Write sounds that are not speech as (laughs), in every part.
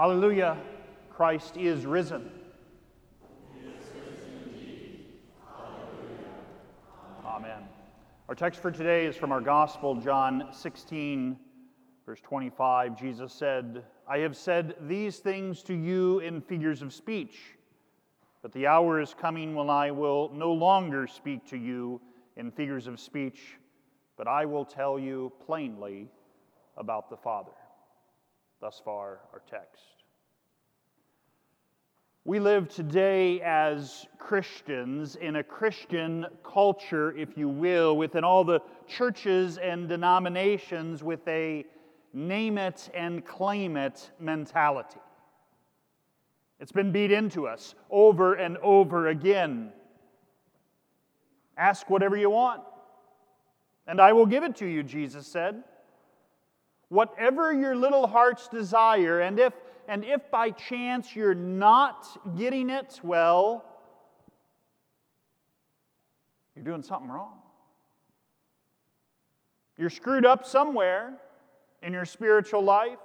Hallelujah. Christ is risen. Amen. Our text for today is from our Gospel, John 16, verse 25. Jesus said, I have said these things to you in figures of speech, but the hour is coming when I will no longer speak to you in figures of speech, but I will tell you plainly about the Father. Thus far, our text. We live today as Christians in a Christian culture, if you will, within all the churches and denominations with a name it and claim it mentality. It's been beat into us over and over again. Ask whatever you want, and I will give it to you, Jesus said. Whatever your little heart's desire, and if and if by chance you're not getting it, well, you're doing something wrong. You're screwed up somewhere in your spiritual life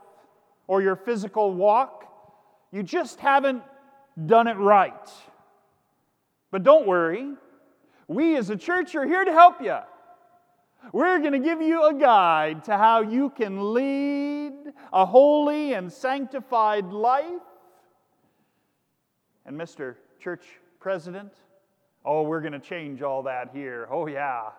or your physical walk. You just haven't done it right. But don't worry, we as a church are here to help you. We're going to give you a guide to how you can lead a holy and sanctified life. And Mr. Church President, oh, we're going to change all that here. Oh, yeah.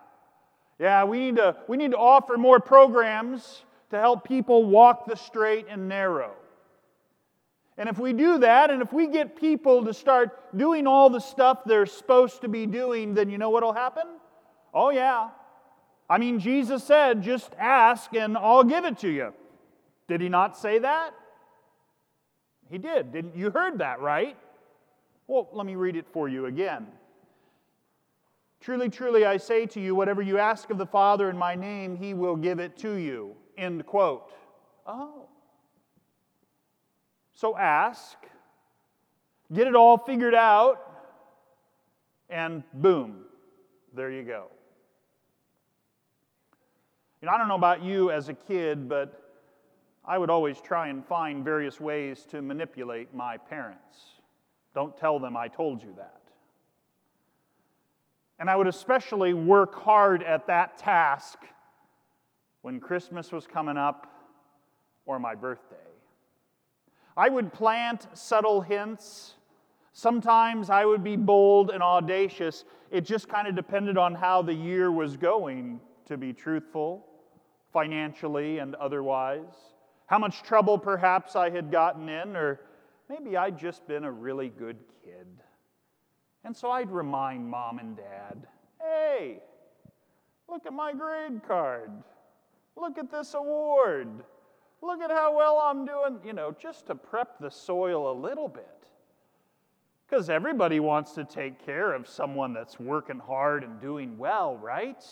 Yeah, we need to, we need to offer more programs to help people walk the straight and narrow. And if we do that, and if we get people to start doing all the stuff they're supposed to be doing, then you know what will happen? Oh, yeah. I mean, Jesus said, just ask and I'll give it to you. Did he not say that? He did. Didn't you heard that, right? Well, let me read it for you again. Truly, truly, I say to you, whatever you ask of the Father in my name, he will give it to you. End quote. Oh. So ask, get it all figured out, and boom, there you go. I don't know about you as a kid, but I would always try and find various ways to manipulate my parents. Don't tell them I told you that. And I would especially work hard at that task when Christmas was coming up or my birthday. I would plant subtle hints. Sometimes I would be bold and audacious. It just kind of depended on how the year was going, to be truthful financially and otherwise, how much trouble perhaps I had gotten in, or maybe I'd just been a really good kid. And so I'd remind mom and dad hey, look at my grade card. Look at this award. Look at how well I'm doing, you know, just to prep the soil a little bit. Because everybody wants to take care of someone that's working hard and doing well, right?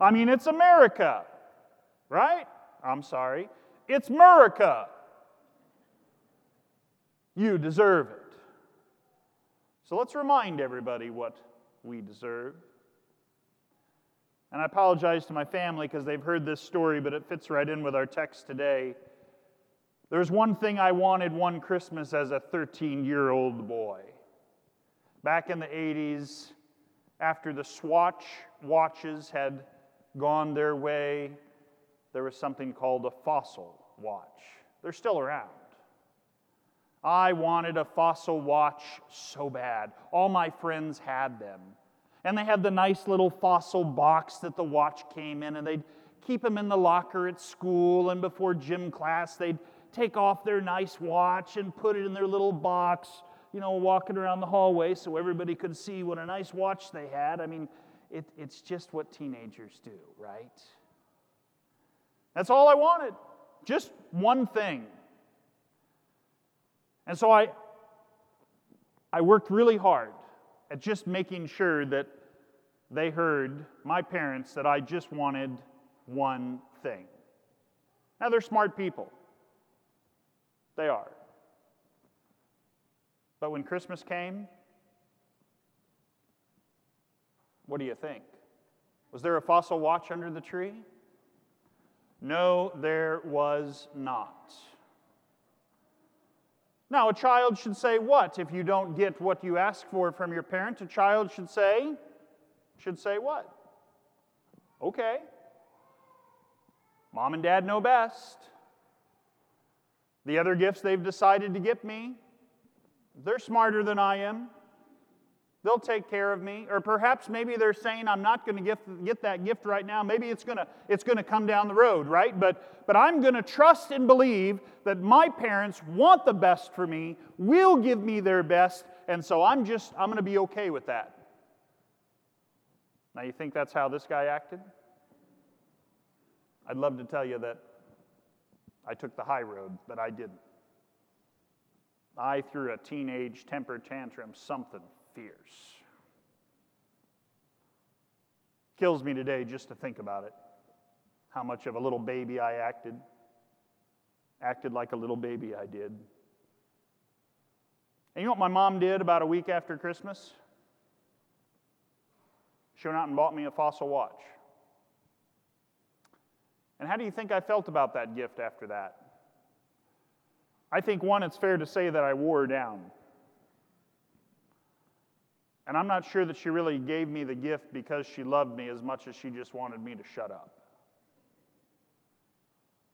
I mean, it's America right? I'm sorry. It's Murica. You deserve it. So let's remind everybody what we deserve. And I apologize to my family because they've heard this story, but it fits right in with our text today. There's one thing I wanted one Christmas as a 13 year old boy. Back in the 80s, after the Swatch watches had gone their way, there was something called a fossil watch. They're still around. I wanted a fossil watch so bad. All my friends had them. And they had the nice little fossil box that the watch came in, and they'd keep them in the locker at school. And before gym class, they'd take off their nice watch and put it in their little box, you know, walking around the hallway so everybody could see what a nice watch they had. I mean, it, it's just what teenagers do, right? That's all I wanted. Just one thing. And so I, I worked really hard at just making sure that they heard, my parents, that I just wanted one thing. Now, they're smart people. They are. But when Christmas came, what do you think? Was there a fossil watch under the tree? No, there was not. Now, a child should say what if you don't get what you ask for from your parent? A child should say, should say what? Okay. Mom and dad know best. The other gifts they've decided to give me, they're smarter than I am. They'll take care of me. Or perhaps maybe they're saying, I'm not going to get, get that gift right now. Maybe it's going to it's going to come down the road, right? But, but I'm going to trust and believe that my parents want the best for me, will give me their best, and so I'm just, I'm going to be okay with that. Now, you think that's how this guy acted? I'd love to tell you that I took the high road, but I didn't. I threw a teenage temper tantrum, something Kills me today just to think about it. How much of a little baby I acted. Acted like a little baby I did. And you know what my mom did about a week after Christmas? She went out and bought me a fossil watch. And how do you think I felt about that gift after that? I think, one, it's fair to say that I wore down. And I'm not sure that she really gave me the gift because she loved me as much as she just wanted me to shut up.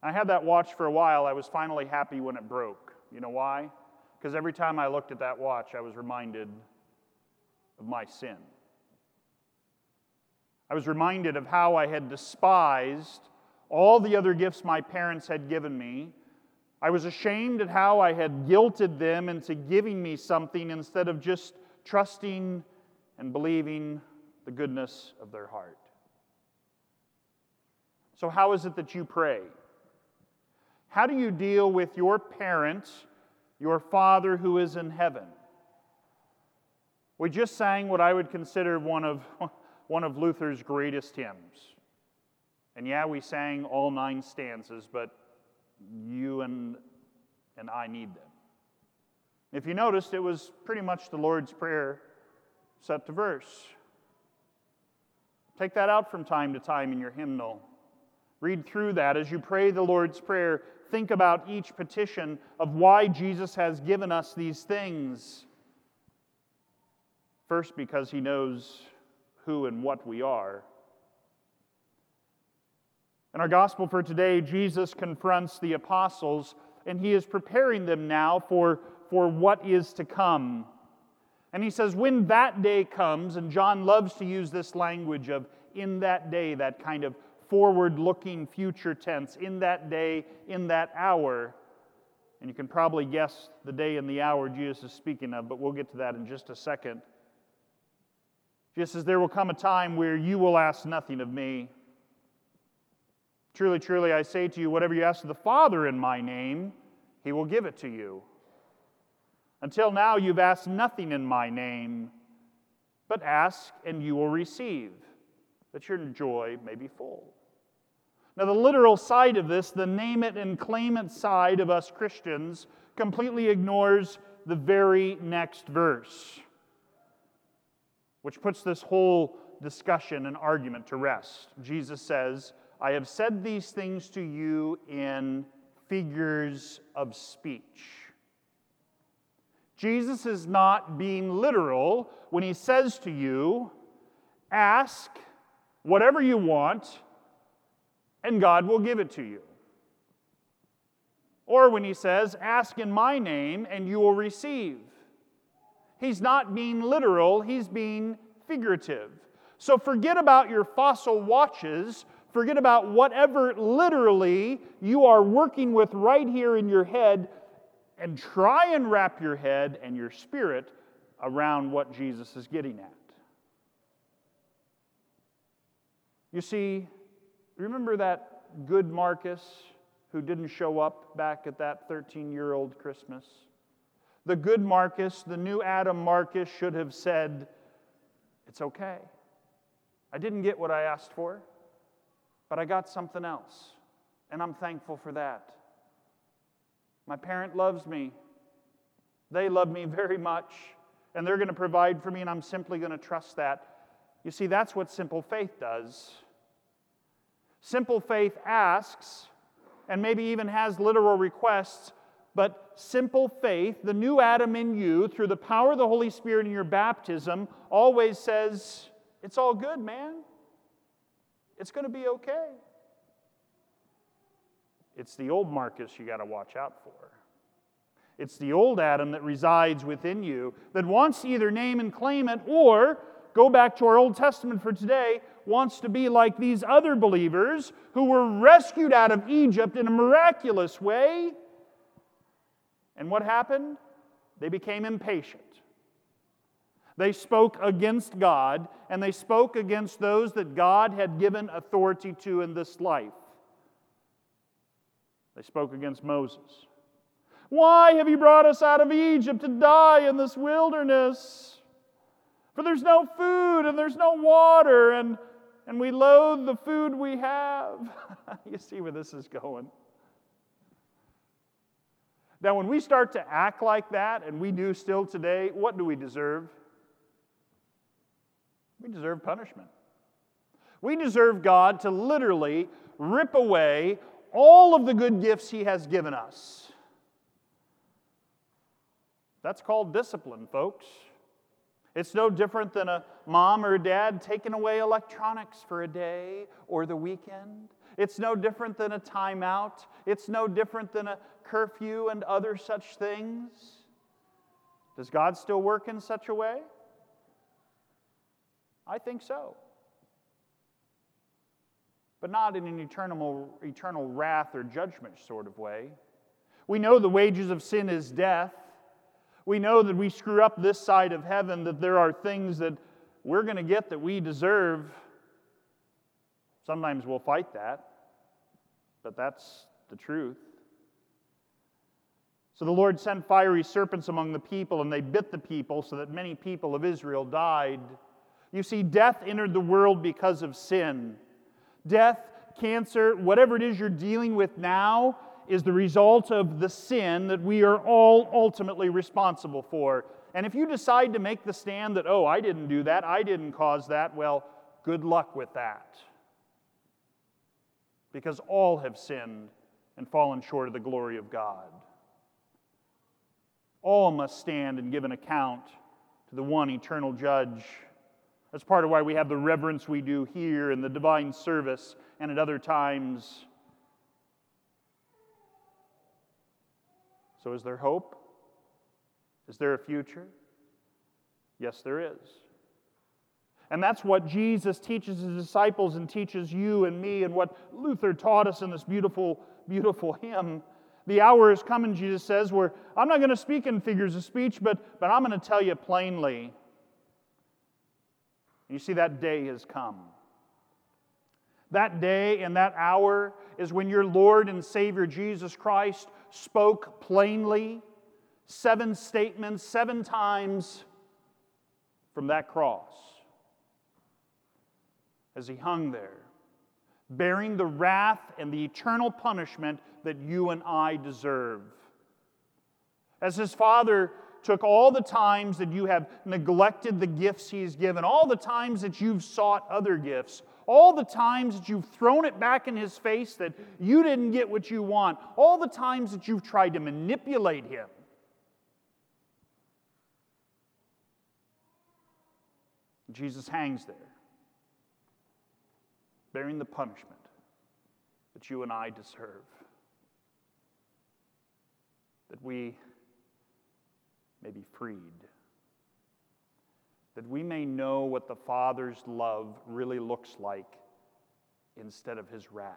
I had that watch for a while. I was finally happy when it broke. You know why? Because every time I looked at that watch, I was reminded of my sin. I was reminded of how I had despised all the other gifts my parents had given me. I was ashamed at how I had guilted them into giving me something instead of just trusting and believing the goodness of their heart. So, how is it that you pray? How do you deal with your parents, your Father who is in heaven? We just sang what I would consider one of, (laughs) one of Luther's greatest hymns. And yeah, we sang all nine stanzas, but you and, and I need them. If you noticed, it was pretty much the Lord's Prayer set to verse. Take that out from time to time in your hymnal. Read through that as you pray the Lord's Prayer. Think about each petition of why Jesus has given us these things. First, because he knows who and what we are. In our gospel for today, Jesus confronts the apostles and he is preparing them now for, for what is to come. And he says, when that day comes, and John loves to use this language of in that day, that kind of forward looking future tense, in that day, in that hour. And you can probably guess the day and the hour Jesus is speaking of, but we'll get to that in just a second. Jesus says, There will come a time where you will ask nothing of me. Truly, truly, I say to you, whatever you ask of the Father in my name, he will give it to you. Until now, you've asked nothing in my name, but ask and you will receive, that your joy may be full. Now, the literal side of this, the name it and claim it side of us Christians, completely ignores the very next verse, which puts this whole discussion and argument to rest. Jesus says, I have said these things to you in figures of speech. Jesus is not being literal when he says to you, Ask whatever you want, and God will give it to you. Or when he says, Ask in my name, and you will receive. He's not being literal, he's being figurative. So forget about your fossil watches. Forget about whatever literally you are working with right here in your head and try and wrap your head and your spirit around what Jesus is getting at. You see, remember that good Marcus who didn't show up back at that 13 year old Christmas? The good Marcus, the new Adam Marcus, should have said, It's okay. I didn't get what I asked for, but I got something else, and I'm thankful for that. My parent loves me. They love me very much, and they're going to provide for me, and I'm simply going to trust that. You see, that's what simple faith does. Simple faith asks, and maybe even has literal requests, but simple faith, the new Adam in you, through the power of the Holy Spirit in your baptism, always says, It's all good, man. It's going to be okay. It's the old Marcus you got to watch out for. It's the old Adam that resides within you that wants to either name and claim it or go back to our Old Testament for today, wants to be like these other believers who were rescued out of Egypt in a miraculous way. And what happened? They became impatient. They spoke against God, and they spoke against those that God had given authority to in this life. They spoke against Moses. Why have you brought us out of Egypt to die in this wilderness? For there's no food and there's no water, and, and we loathe the food we have. (laughs) you see where this is going. Now, when we start to act like that, and we do still today, what do we deserve? We deserve punishment. We deserve God to literally rip away all of the good gifts He has given us. That's called discipline, folks. It's no different than a mom or a dad taking away electronics for a day or the weekend. It's no different than a timeout. It's no different than a curfew and other such things. Does God still work in such a way? I think so. But not in an eternal, eternal wrath or judgment sort of way. We know the wages of sin is death. We know that we screw up this side of heaven, that there are things that we're going to get that we deserve. Sometimes we'll fight that, but that's the truth. So the Lord sent fiery serpents among the people, and they bit the people, so that many people of Israel died. You see, death entered the world because of sin. Death, cancer, whatever it is you're dealing with now, is the result of the sin that we are all ultimately responsible for. And if you decide to make the stand that, oh, I didn't do that, I didn't cause that, well, good luck with that. Because all have sinned and fallen short of the glory of God. All must stand and give an account to the one eternal judge. That's part of why we have the reverence we do here in the divine service and at other times So, is there hope? Is there a future? Yes, there is. And that's what Jesus teaches his disciples and teaches you and me, and what Luther taught us in this beautiful, beautiful hymn. The hour is coming, Jesus says, where I'm not going to speak in figures of speech, but, but I'm going to tell you plainly. You see, that day has come. That day and that hour is when your Lord and Savior Jesus Christ spoke plainly, seven statements, seven times from that cross as he hung there, bearing the wrath and the eternal punishment that you and I deserve. As his Father took all the times that you have neglected the gifts he's given, all the times that you've sought other gifts, all the times that you've thrown it back in his face that you didn't get what you want, all the times that you've tried to manipulate him. Jesus hangs there, bearing the punishment that you and I deserve. That we may be freed that we may know what the Father's love really looks like instead of his wrath.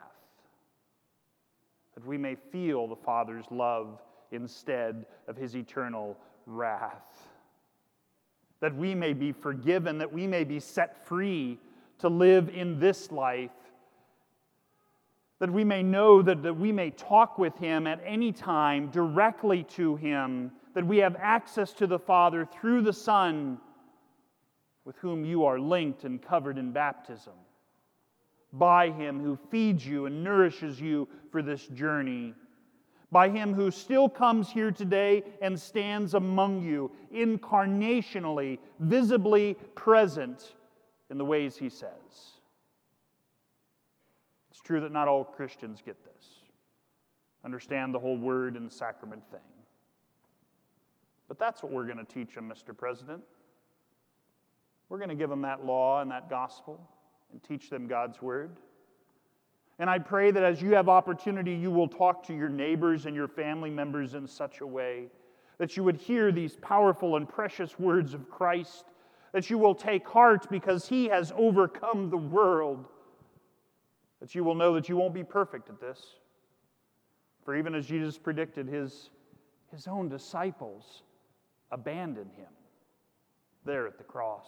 That we may feel the Father's love instead of his eternal wrath. That we may be forgiven, that we may be set free to live in this life. That we may know that, that we may talk with him at any time directly to him, that we have access to the Father through the Son with whom you are linked and covered in baptism, by him who feeds you and nourishes you for this journey, by him who still comes here today and stands among you, incarnationally, visibly present in the ways he says. It's true that not all Christians get this, understand the whole word and sacrament thing. But that's what we're going to teach them, Mr. President. We're going to give them that law and that gospel and teach them God's word. And I pray that as you have opportunity, you will talk to your neighbors and your family members in such a way that you would hear these powerful and precious words of Christ, that you will take heart because he has overcome the world, that you will know that you won't be perfect at this. For even as Jesus predicted, his, his own disciples abandoned him there at the cross.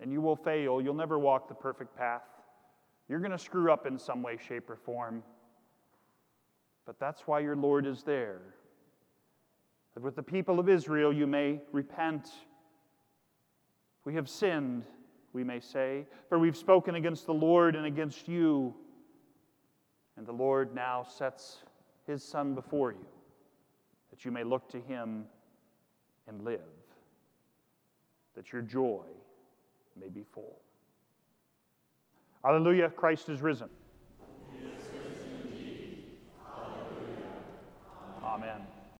And you will fail. You'll never walk the perfect path. You're going to screw up in some way, shape, or form. But that's why your Lord is there. That with the people of Israel you may repent. We have sinned, we may say, for we've spoken against the Lord and against you. And the Lord now sets his Son before you, that you may look to him and live, that your joy may be full. Hallelujah, Christ is risen. Is risen Amen.